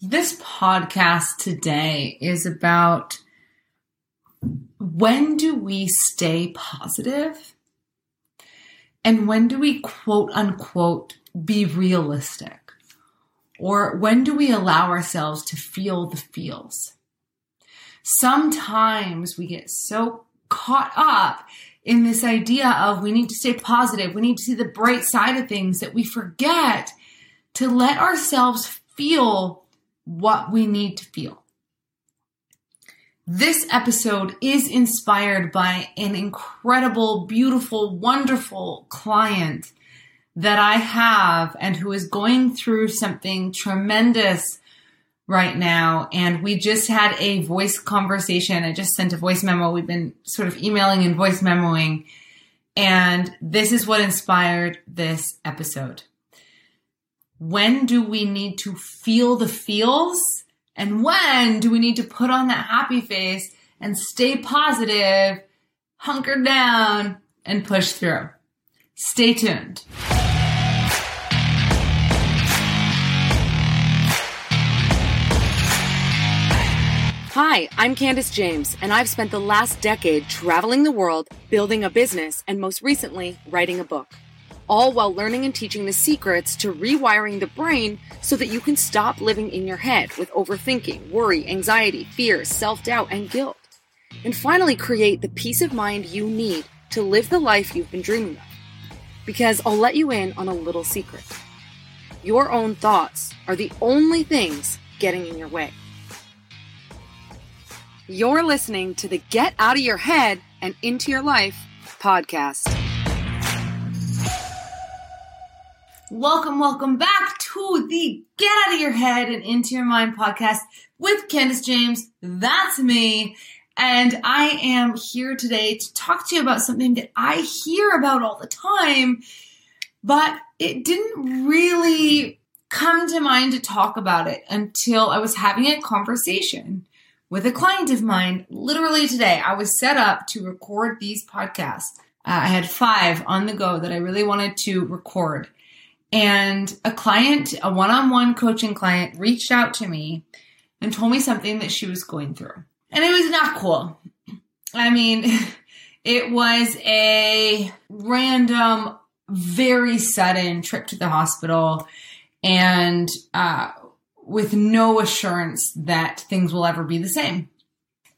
This podcast today is about when do we stay positive and when do we quote unquote be realistic? Or when do we allow ourselves to feel the feels? Sometimes we get so caught up in this idea of we need to stay positive, we need to see the bright side of things that we forget to let ourselves feel what we need to feel. This episode is inspired by an incredible, beautiful, wonderful client that I have and who is going through something tremendous right now. And we just had a voice conversation. I just sent a voice memo. We've been sort of emailing and voice memoing. And this is what inspired this episode. When do we need to feel the feels? And when do we need to put on that happy face and stay positive, hunker down, and push through? Stay tuned. Hi, I'm Candace James, and I've spent the last decade traveling the world, building a business, and most recently, writing a book. All while learning and teaching the secrets to rewiring the brain so that you can stop living in your head with overthinking, worry, anxiety, fear, self doubt, and guilt. And finally, create the peace of mind you need to live the life you've been dreaming of. Because I'll let you in on a little secret your own thoughts are the only things getting in your way. You're listening to the Get Out of Your Head and Into Your Life podcast. Welcome, welcome back to the Get Out of Your Head and Into Your Mind podcast with Candace James. That's me. And I am here today to talk to you about something that I hear about all the time, but it didn't really come to mind to talk about it until I was having a conversation with a client of mine literally today. I was set up to record these podcasts. Uh, I had five on the go that I really wanted to record. And a client, a one on one coaching client, reached out to me and told me something that she was going through. And it was not cool. I mean, it was a random, very sudden trip to the hospital. And uh, with no assurance that things will ever be the same.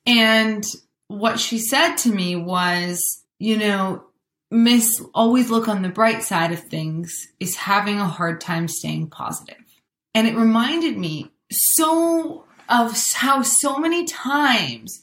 And what she said to me was, you know, Miss, always look on the bright side of things is having a hard time staying positive. And it reminded me so of how so many times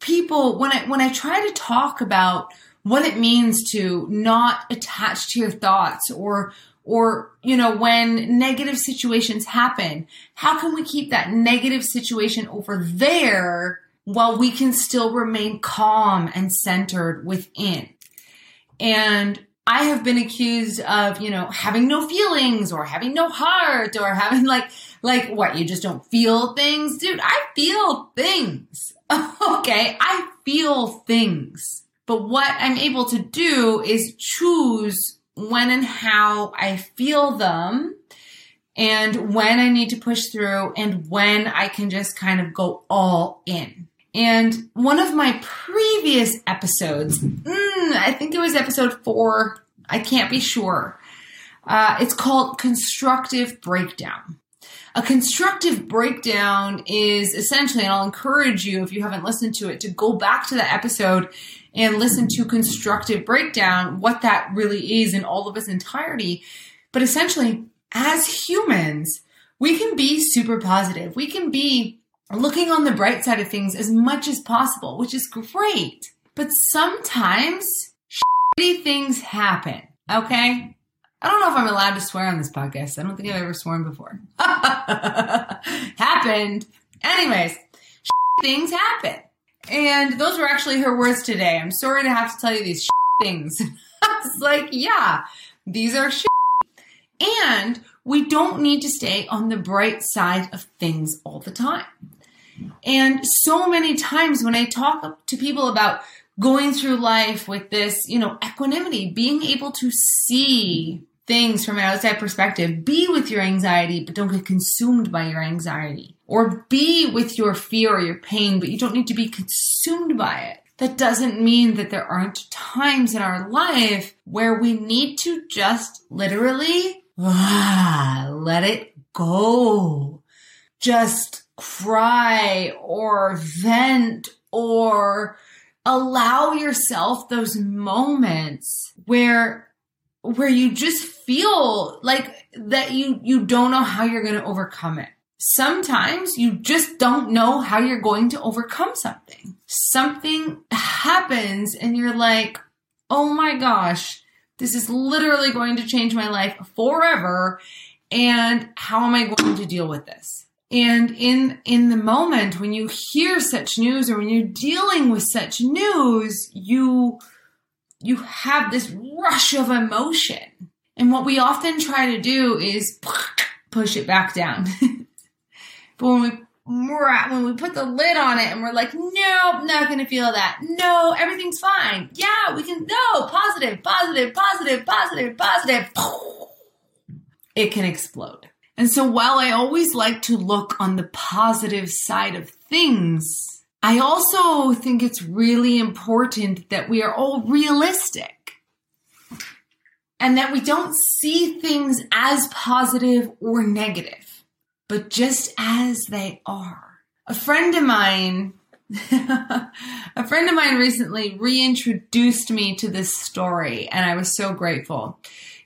people, when I, when I try to talk about what it means to not attach to your thoughts or or you know when negative situations happen how can we keep that negative situation over there while we can still remain calm and centered within and i have been accused of you know having no feelings or having no heart or having like like what you just don't feel things? Dude i feel things. Okay i feel things. But what i'm able to do is choose when and how I feel them and when I need to push through and when I can just kind of go all in. And one of my previous episodes, mm, I think it was episode four, I can't be sure. Uh, it's called Constructive Breakdown. A constructive breakdown is essentially, and I'll encourage you if you haven't listened to it to go back to the episode and listen to constructive breakdown, what that really is in all of its entirety. But essentially, as humans, we can be super positive. We can be looking on the bright side of things as much as possible, which is great. But sometimes shitty things happen. Okay. I don't know if I'm allowed to swear on this podcast. I don't think I've ever sworn before. Happened. Anyways, things happen. And those were actually her words today. I'm sorry to have to tell you these things. I was like, yeah, these are shit. And we don't need to stay on the bright side of things all the time. And so many times when I talk to people about going through life with this, you know, equanimity, being able to see things from an outside perspective. Be with your anxiety, but don't get consumed by your anxiety. Or be with your fear or your pain, but you don't need to be consumed by it. That doesn't mean that there aren't times in our life where we need to just literally ah, let it go. Just cry or vent or allow yourself those moments where where you just feel like that you you don't know how you're going to overcome it. Sometimes you just don't know how you're going to overcome something. Something happens and you're like, "Oh my gosh, this is literally going to change my life forever." And how am I going to deal with this? And in in the moment when you hear such news or when you're dealing with such news, you you have this rush of emotion. And what we often try to do is push it back down. but when we when we put the lid on it and we're like, nope, not gonna feel that. No, everything's fine. Yeah, we can no, positive, positive, positive, positive, positive. It can explode. And so while I always like to look on the positive side of things, I also think it's really important that we are all realistic and that we don't see things as positive or negative, but just as they are. A friend of mine a friend of mine recently reintroduced me to this story, and I was so grateful.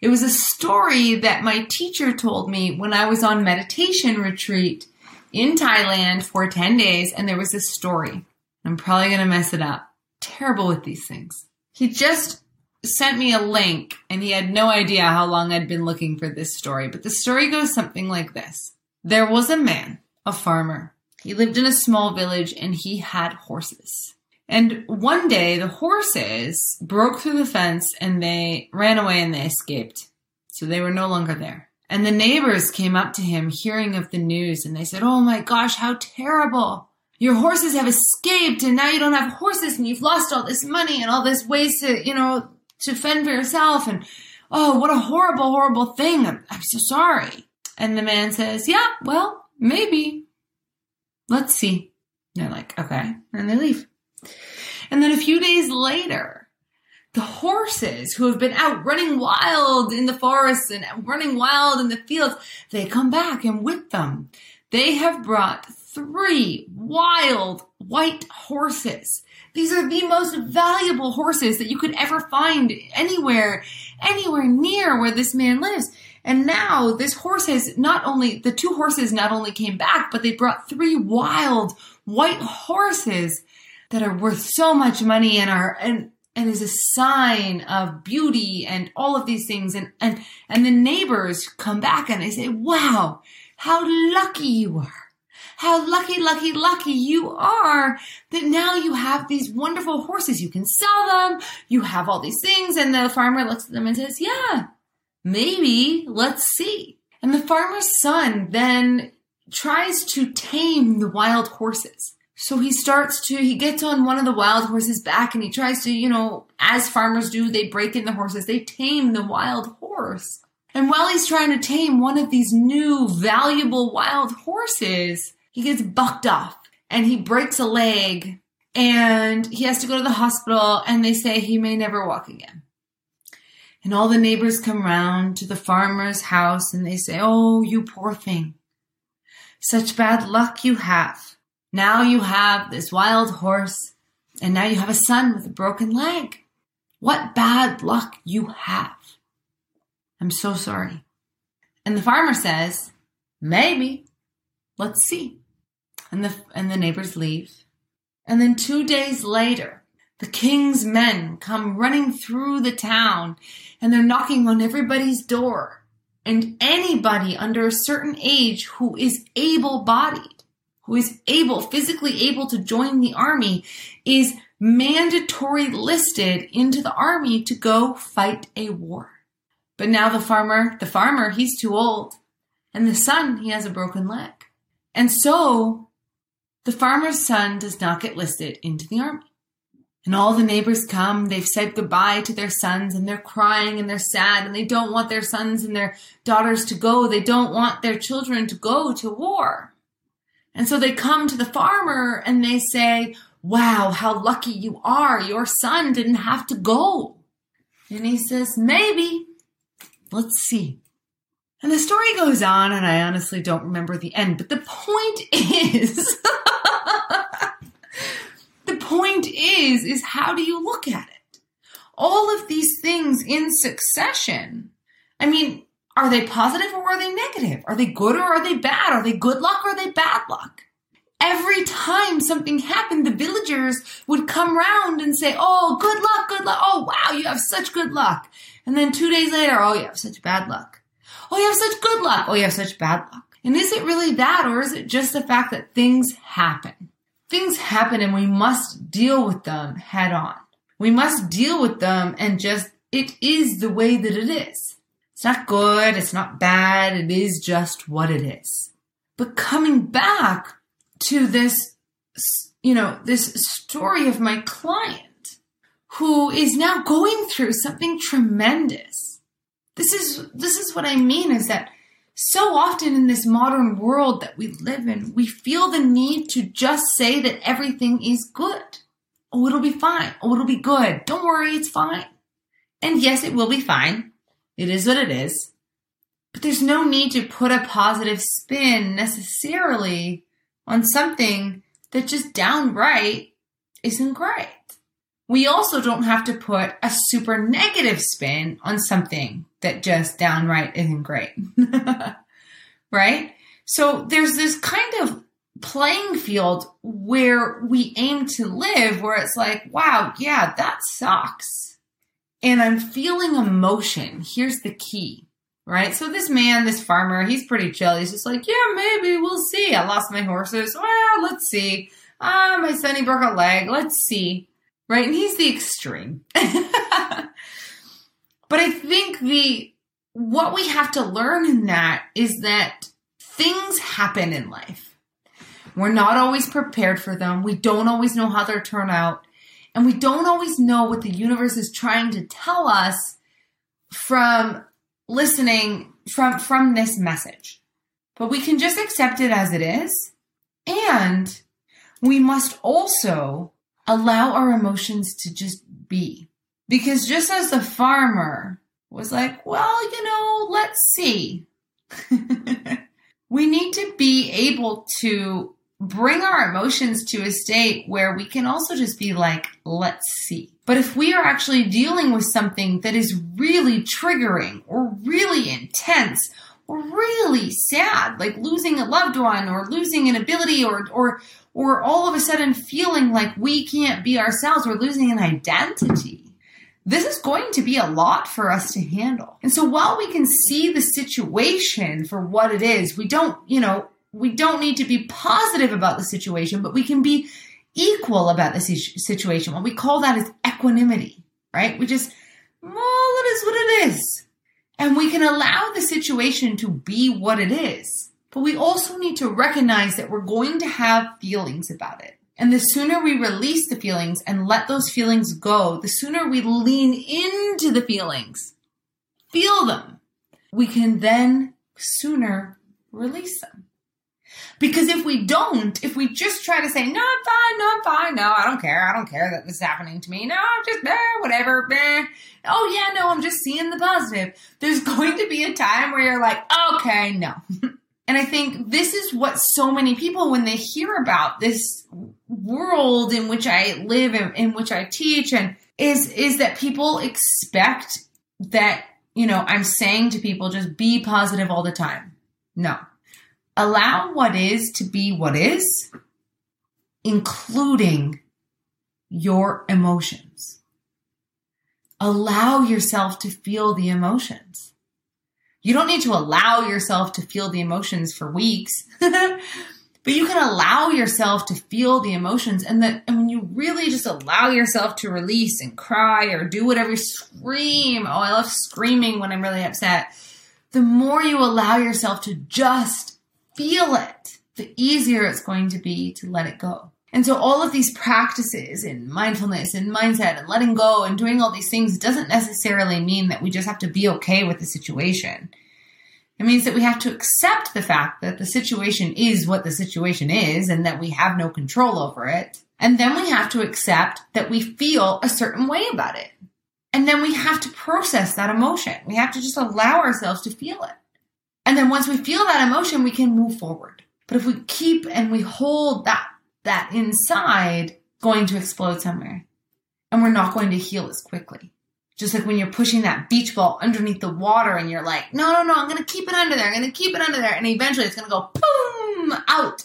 It was a story that my teacher told me when I was on meditation retreat in Thailand for 10 days, and there was this story. I'm probably going to mess it up. Terrible with these things. He just sent me a link, and he had no idea how long I'd been looking for this story, but the story goes something like this There was a man, a farmer. He lived in a small village and he had horses. And one day the horses broke through the fence and they ran away and they escaped. So they were no longer there. And the neighbors came up to him hearing of the news and they said, Oh my gosh, how terrible. Your horses have escaped and now you don't have horses and you've lost all this money and all this ways to, you know, to fend for yourself. And oh, what a horrible, horrible thing. I'm, I'm so sorry. And the man says, Yeah, well, maybe. Let's see. And they're like, Okay. And they leave. And then a few days later, the horses who have been out running wild in the forests and running wild in the fields, they come back and with them, they have brought three wild white horses. These are the most valuable horses that you could ever find anywhere, anywhere near where this man lives. And now this horse has not only, the two horses not only came back, but they brought three wild white horses that are worth so much money and are and and is a sign of beauty and all of these things. And and and the neighbors come back and they say wow how lucky you are. How lucky lucky lucky you are that now you have these wonderful horses. You can sell them. You have all these things. And the farmer looks at them and says yeah maybe. Let's see. And the farmer's son then tries to tame the wild horses so he starts to, he gets on one of the wild horses' back and he tries to, you know, as farmers do, they break in the horses, they tame the wild horse. And while he's trying to tame one of these new valuable wild horses, he gets bucked off and he breaks a leg and he has to go to the hospital and they say he may never walk again. And all the neighbors come round to the farmer's house and they say, Oh, you poor thing. Such bad luck you have. Now you have this wild horse, and now you have a son with a broken leg. What bad luck you have. I'm so sorry. And the farmer says, Maybe. Let's see. And the, and the neighbors leave. And then two days later, the king's men come running through the town and they're knocking on everybody's door. And anybody under a certain age who is able bodied who is able, physically able to join the army is mandatory listed into the army to go fight a war. But now the farmer, the farmer, he's too old. And the son, he has a broken leg. And so the farmer's son does not get listed into the army. And all the neighbors come, they've said goodbye to their sons and they're crying and they're sad and they don't want their sons and their daughters to go. They don't want their children to go to war. And so they come to the farmer and they say, wow, how lucky you are. Your son didn't have to go. And he says, maybe. Let's see. And the story goes on, and I honestly don't remember the end, but the point is the point is, is how do you look at it? All of these things in succession. I mean, are they positive or are they negative? Are they good or are they bad? Are they good luck or are they bad luck? Every time something happened, the villagers would come round and say, Oh, good luck, good luck. Oh, wow, you have such good luck. And then two days later, Oh, you have such bad luck. Oh, you have such good luck. Oh, you have such bad luck. And is it really that or is it just the fact that things happen? things happen and we must deal with them head on. We must deal with them and just, it is the way that it is. It's not good. It's not bad. It is just what it is. But coming back to this, you know, this story of my client who is now going through something tremendous. This is, this is what I mean is that so often in this modern world that we live in, we feel the need to just say that everything is good. Oh, it'll be fine. Oh, it'll be good. Don't worry, it's fine. And yes, it will be fine. It is what it is. But there's no need to put a positive spin necessarily on something that just downright isn't great. We also don't have to put a super negative spin on something that just downright isn't great. right? So there's this kind of playing field where we aim to live where it's like, wow, yeah, that sucks. And I'm feeling emotion. Here's the key, right? So this man, this farmer, he's pretty chill. He's just like, yeah, maybe we'll see. I lost my horses. Well, let's see. Ah, my sonny broke a leg. Let's see. Right? And he's the extreme. But I think the what we have to learn in that is that things happen in life. We're not always prepared for them. We don't always know how they turn out. And we don't always know what the universe is trying to tell us from listening from from this message. But we can just accept it as it is. And we must also allow our emotions to just be. Because just as the farmer was like, well, you know, let's see. we need to be able to bring our emotions to a state where we can also just be like, let's see. But if we are actually dealing with something that is really triggering or really intense or really sad, like losing a loved one or losing an ability or, or, or all of a sudden feeling like we can't be ourselves, we're losing an identity this is going to be a lot for us to handle. And so while we can see the situation for what it is, we don't, you know, we don't need to be positive about the situation, but we can be equal about the situation. What we call that is equanimity, right? We just, well, it is what it is. And we can allow the situation to be what it is. But we also need to recognize that we're going to have feelings about it. And the sooner we release the feelings and let those feelings go, the sooner we lean into the feelings, feel them, we can then sooner release them. Because if we don't, if we just try to say, no, I'm fine, no, I'm fine, no, I don't care, I don't care that this is happening to me, no, just, eh, whatever, eh. oh yeah, no, I'm just seeing the positive. There's going to be a time where you're like, okay, no. And I think this is what so many people, when they hear about this world in which I live and in which I teach, and is is that people expect that you know I'm saying to people just be positive all the time. No, allow what is to be what is, including your emotions. Allow yourself to feel the emotions. You don't need to allow yourself to feel the emotions for weeks. but you can allow yourself to feel the emotions and that and when you really just allow yourself to release and cry or do whatever scream oh i love screaming when i'm really upset the more you allow yourself to just feel it the easier it's going to be to let it go And so all of these practices in mindfulness and mindset and letting go and doing all these things doesn't necessarily mean that we just have to be okay with the situation. It means that we have to accept the fact that the situation is what the situation is and that we have no control over it. And then we have to accept that we feel a certain way about it. And then we have to process that emotion. We have to just allow ourselves to feel it. And then once we feel that emotion, we can move forward. But if we keep and we hold that that inside going to explode somewhere. And we're not going to heal as quickly. Just like when you're pushing that beach ball underneath the water and you're like, no, no, no, I'm going to keep it under there. I'm going to keep it under there. And eventually it's going to go boom out.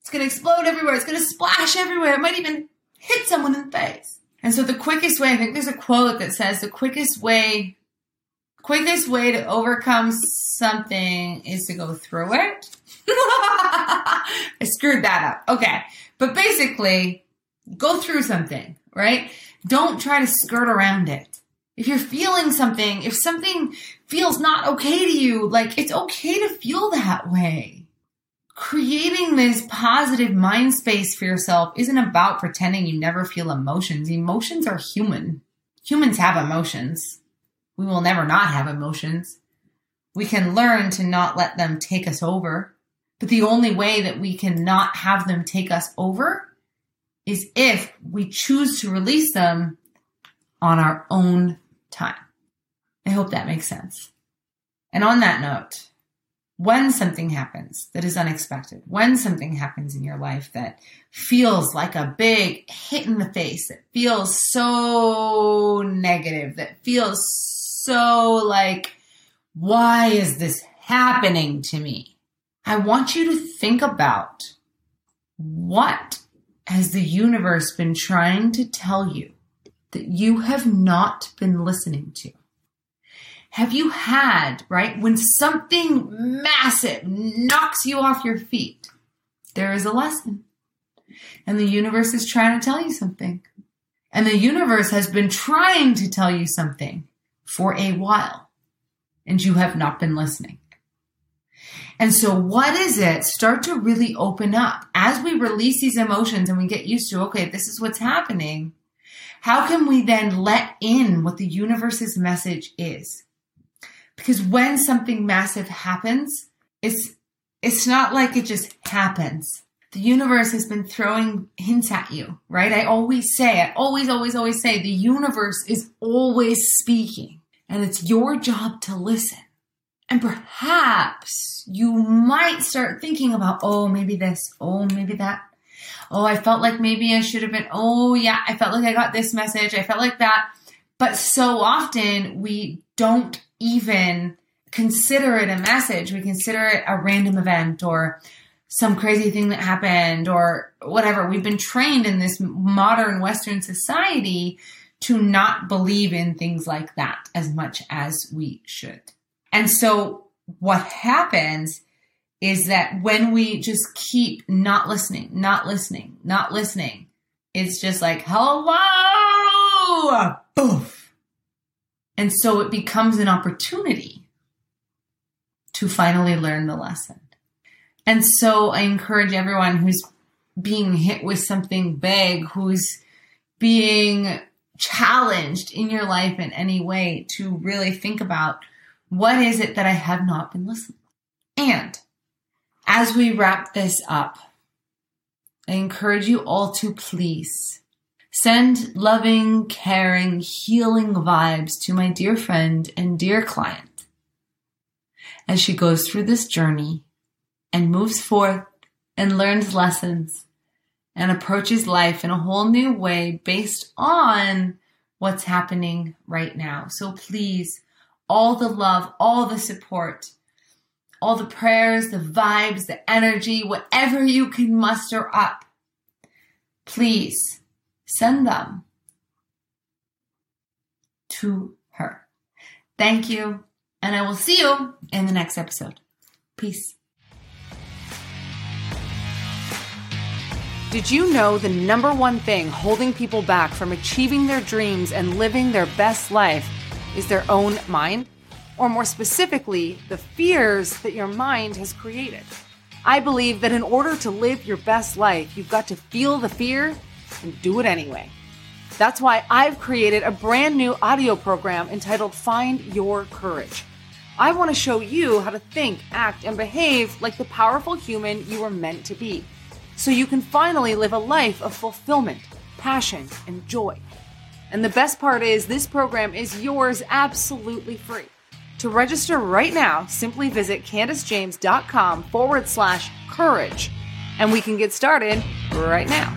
It's going to explode everywhere. It's going to splash everywhere. It might even hit someone in the face. And so the quickest way, I think there's a quote that says the quickest way, quickest way to overcome something is to go through it. I screwed that up. Okay. But basically, go through something, right? Don't try to skirt around it. If you're feeling something, if something feels not okay to you, like it's okay to feel that way. Creating this positive mind space for yourself isn't about pretending you never feel emotions. Emotions are human. Humans have emotions. We will never not have emotions. We can learn to not let them take us over. But the only way that we can not have them take us over is if we choose to release them on our own time. I hope that makes sense. And on that note, when something happens that is unexpected, when something happens in your life that feels like a big hit in the face, that feels so negative, that feels so like, why is this happening to me? I want you to think about what has the universe been trying to tell you that you have not been listening to? Have you had, right, when something massive knocks you off your feet, there is a lesson. And the universe is trying to tell you something. And the universe has been trying to tell you something for a while. And you have not been listening. And so what is it? Start to really open up as we release these emotions and we get used to, okay, this is what's happening. How can we then let in what the universe's message is? Because when something massive happens, it's, it's not like it just happens. The universe has been throwing hints at you, right? I always say, I always, always, always say the universe is always speaking and it's your job to listen. And perhaps you might start thinking about, oh, maybe this, oh, maybe that. Oh, I felt like maybe I should have been, oh, yeah, I felt like I got this message. I felt like that. But so often we don't even consider it a message. We consider it a random event or some crazy thing that happened or whatever. We've been trained in this modern Western society to not believe in things like that as much as we should. And so what happens is that when we just keep not listening, not listening, not listening, it's just like, hello, poof. And so it becomes an opportunity to finally learn the lesson. And so I encourage everyone who's being hit with something big, who's being challenged in your life in any way to really think about what is it that I have not been listening? And as we wrap this up, I encourage you all to please send loving, caring, healing vibes to my dear friend and dear client as she goes through this journey and moves forth and learns lessons and approaches life in a whole new way based on what's happening right now. So please all the love, all the support, all the prayers, the vibes, the energy, whatever you can muster up. Please send them to her. Thank you, and I will see you in the next episode. Peace. Did you know the number one thing holding people back from achieving their dreams and living their best life is their own mind, or more specifically, the fears that your mind has created. I believe that in order to live your best life, you've got to feel the fear and do it anyway. That's why I've created a brand new audio program entitled Find Your Courage. I want to show you how to think, act, and behave like the powerful human you were meant to be, so you can finally live a life of fulfillment, passion, and joy. And the best part is, this program is yours absolutely free. To register right now, simply visit CandaceJames.com forward slash courage, and we can get started right now.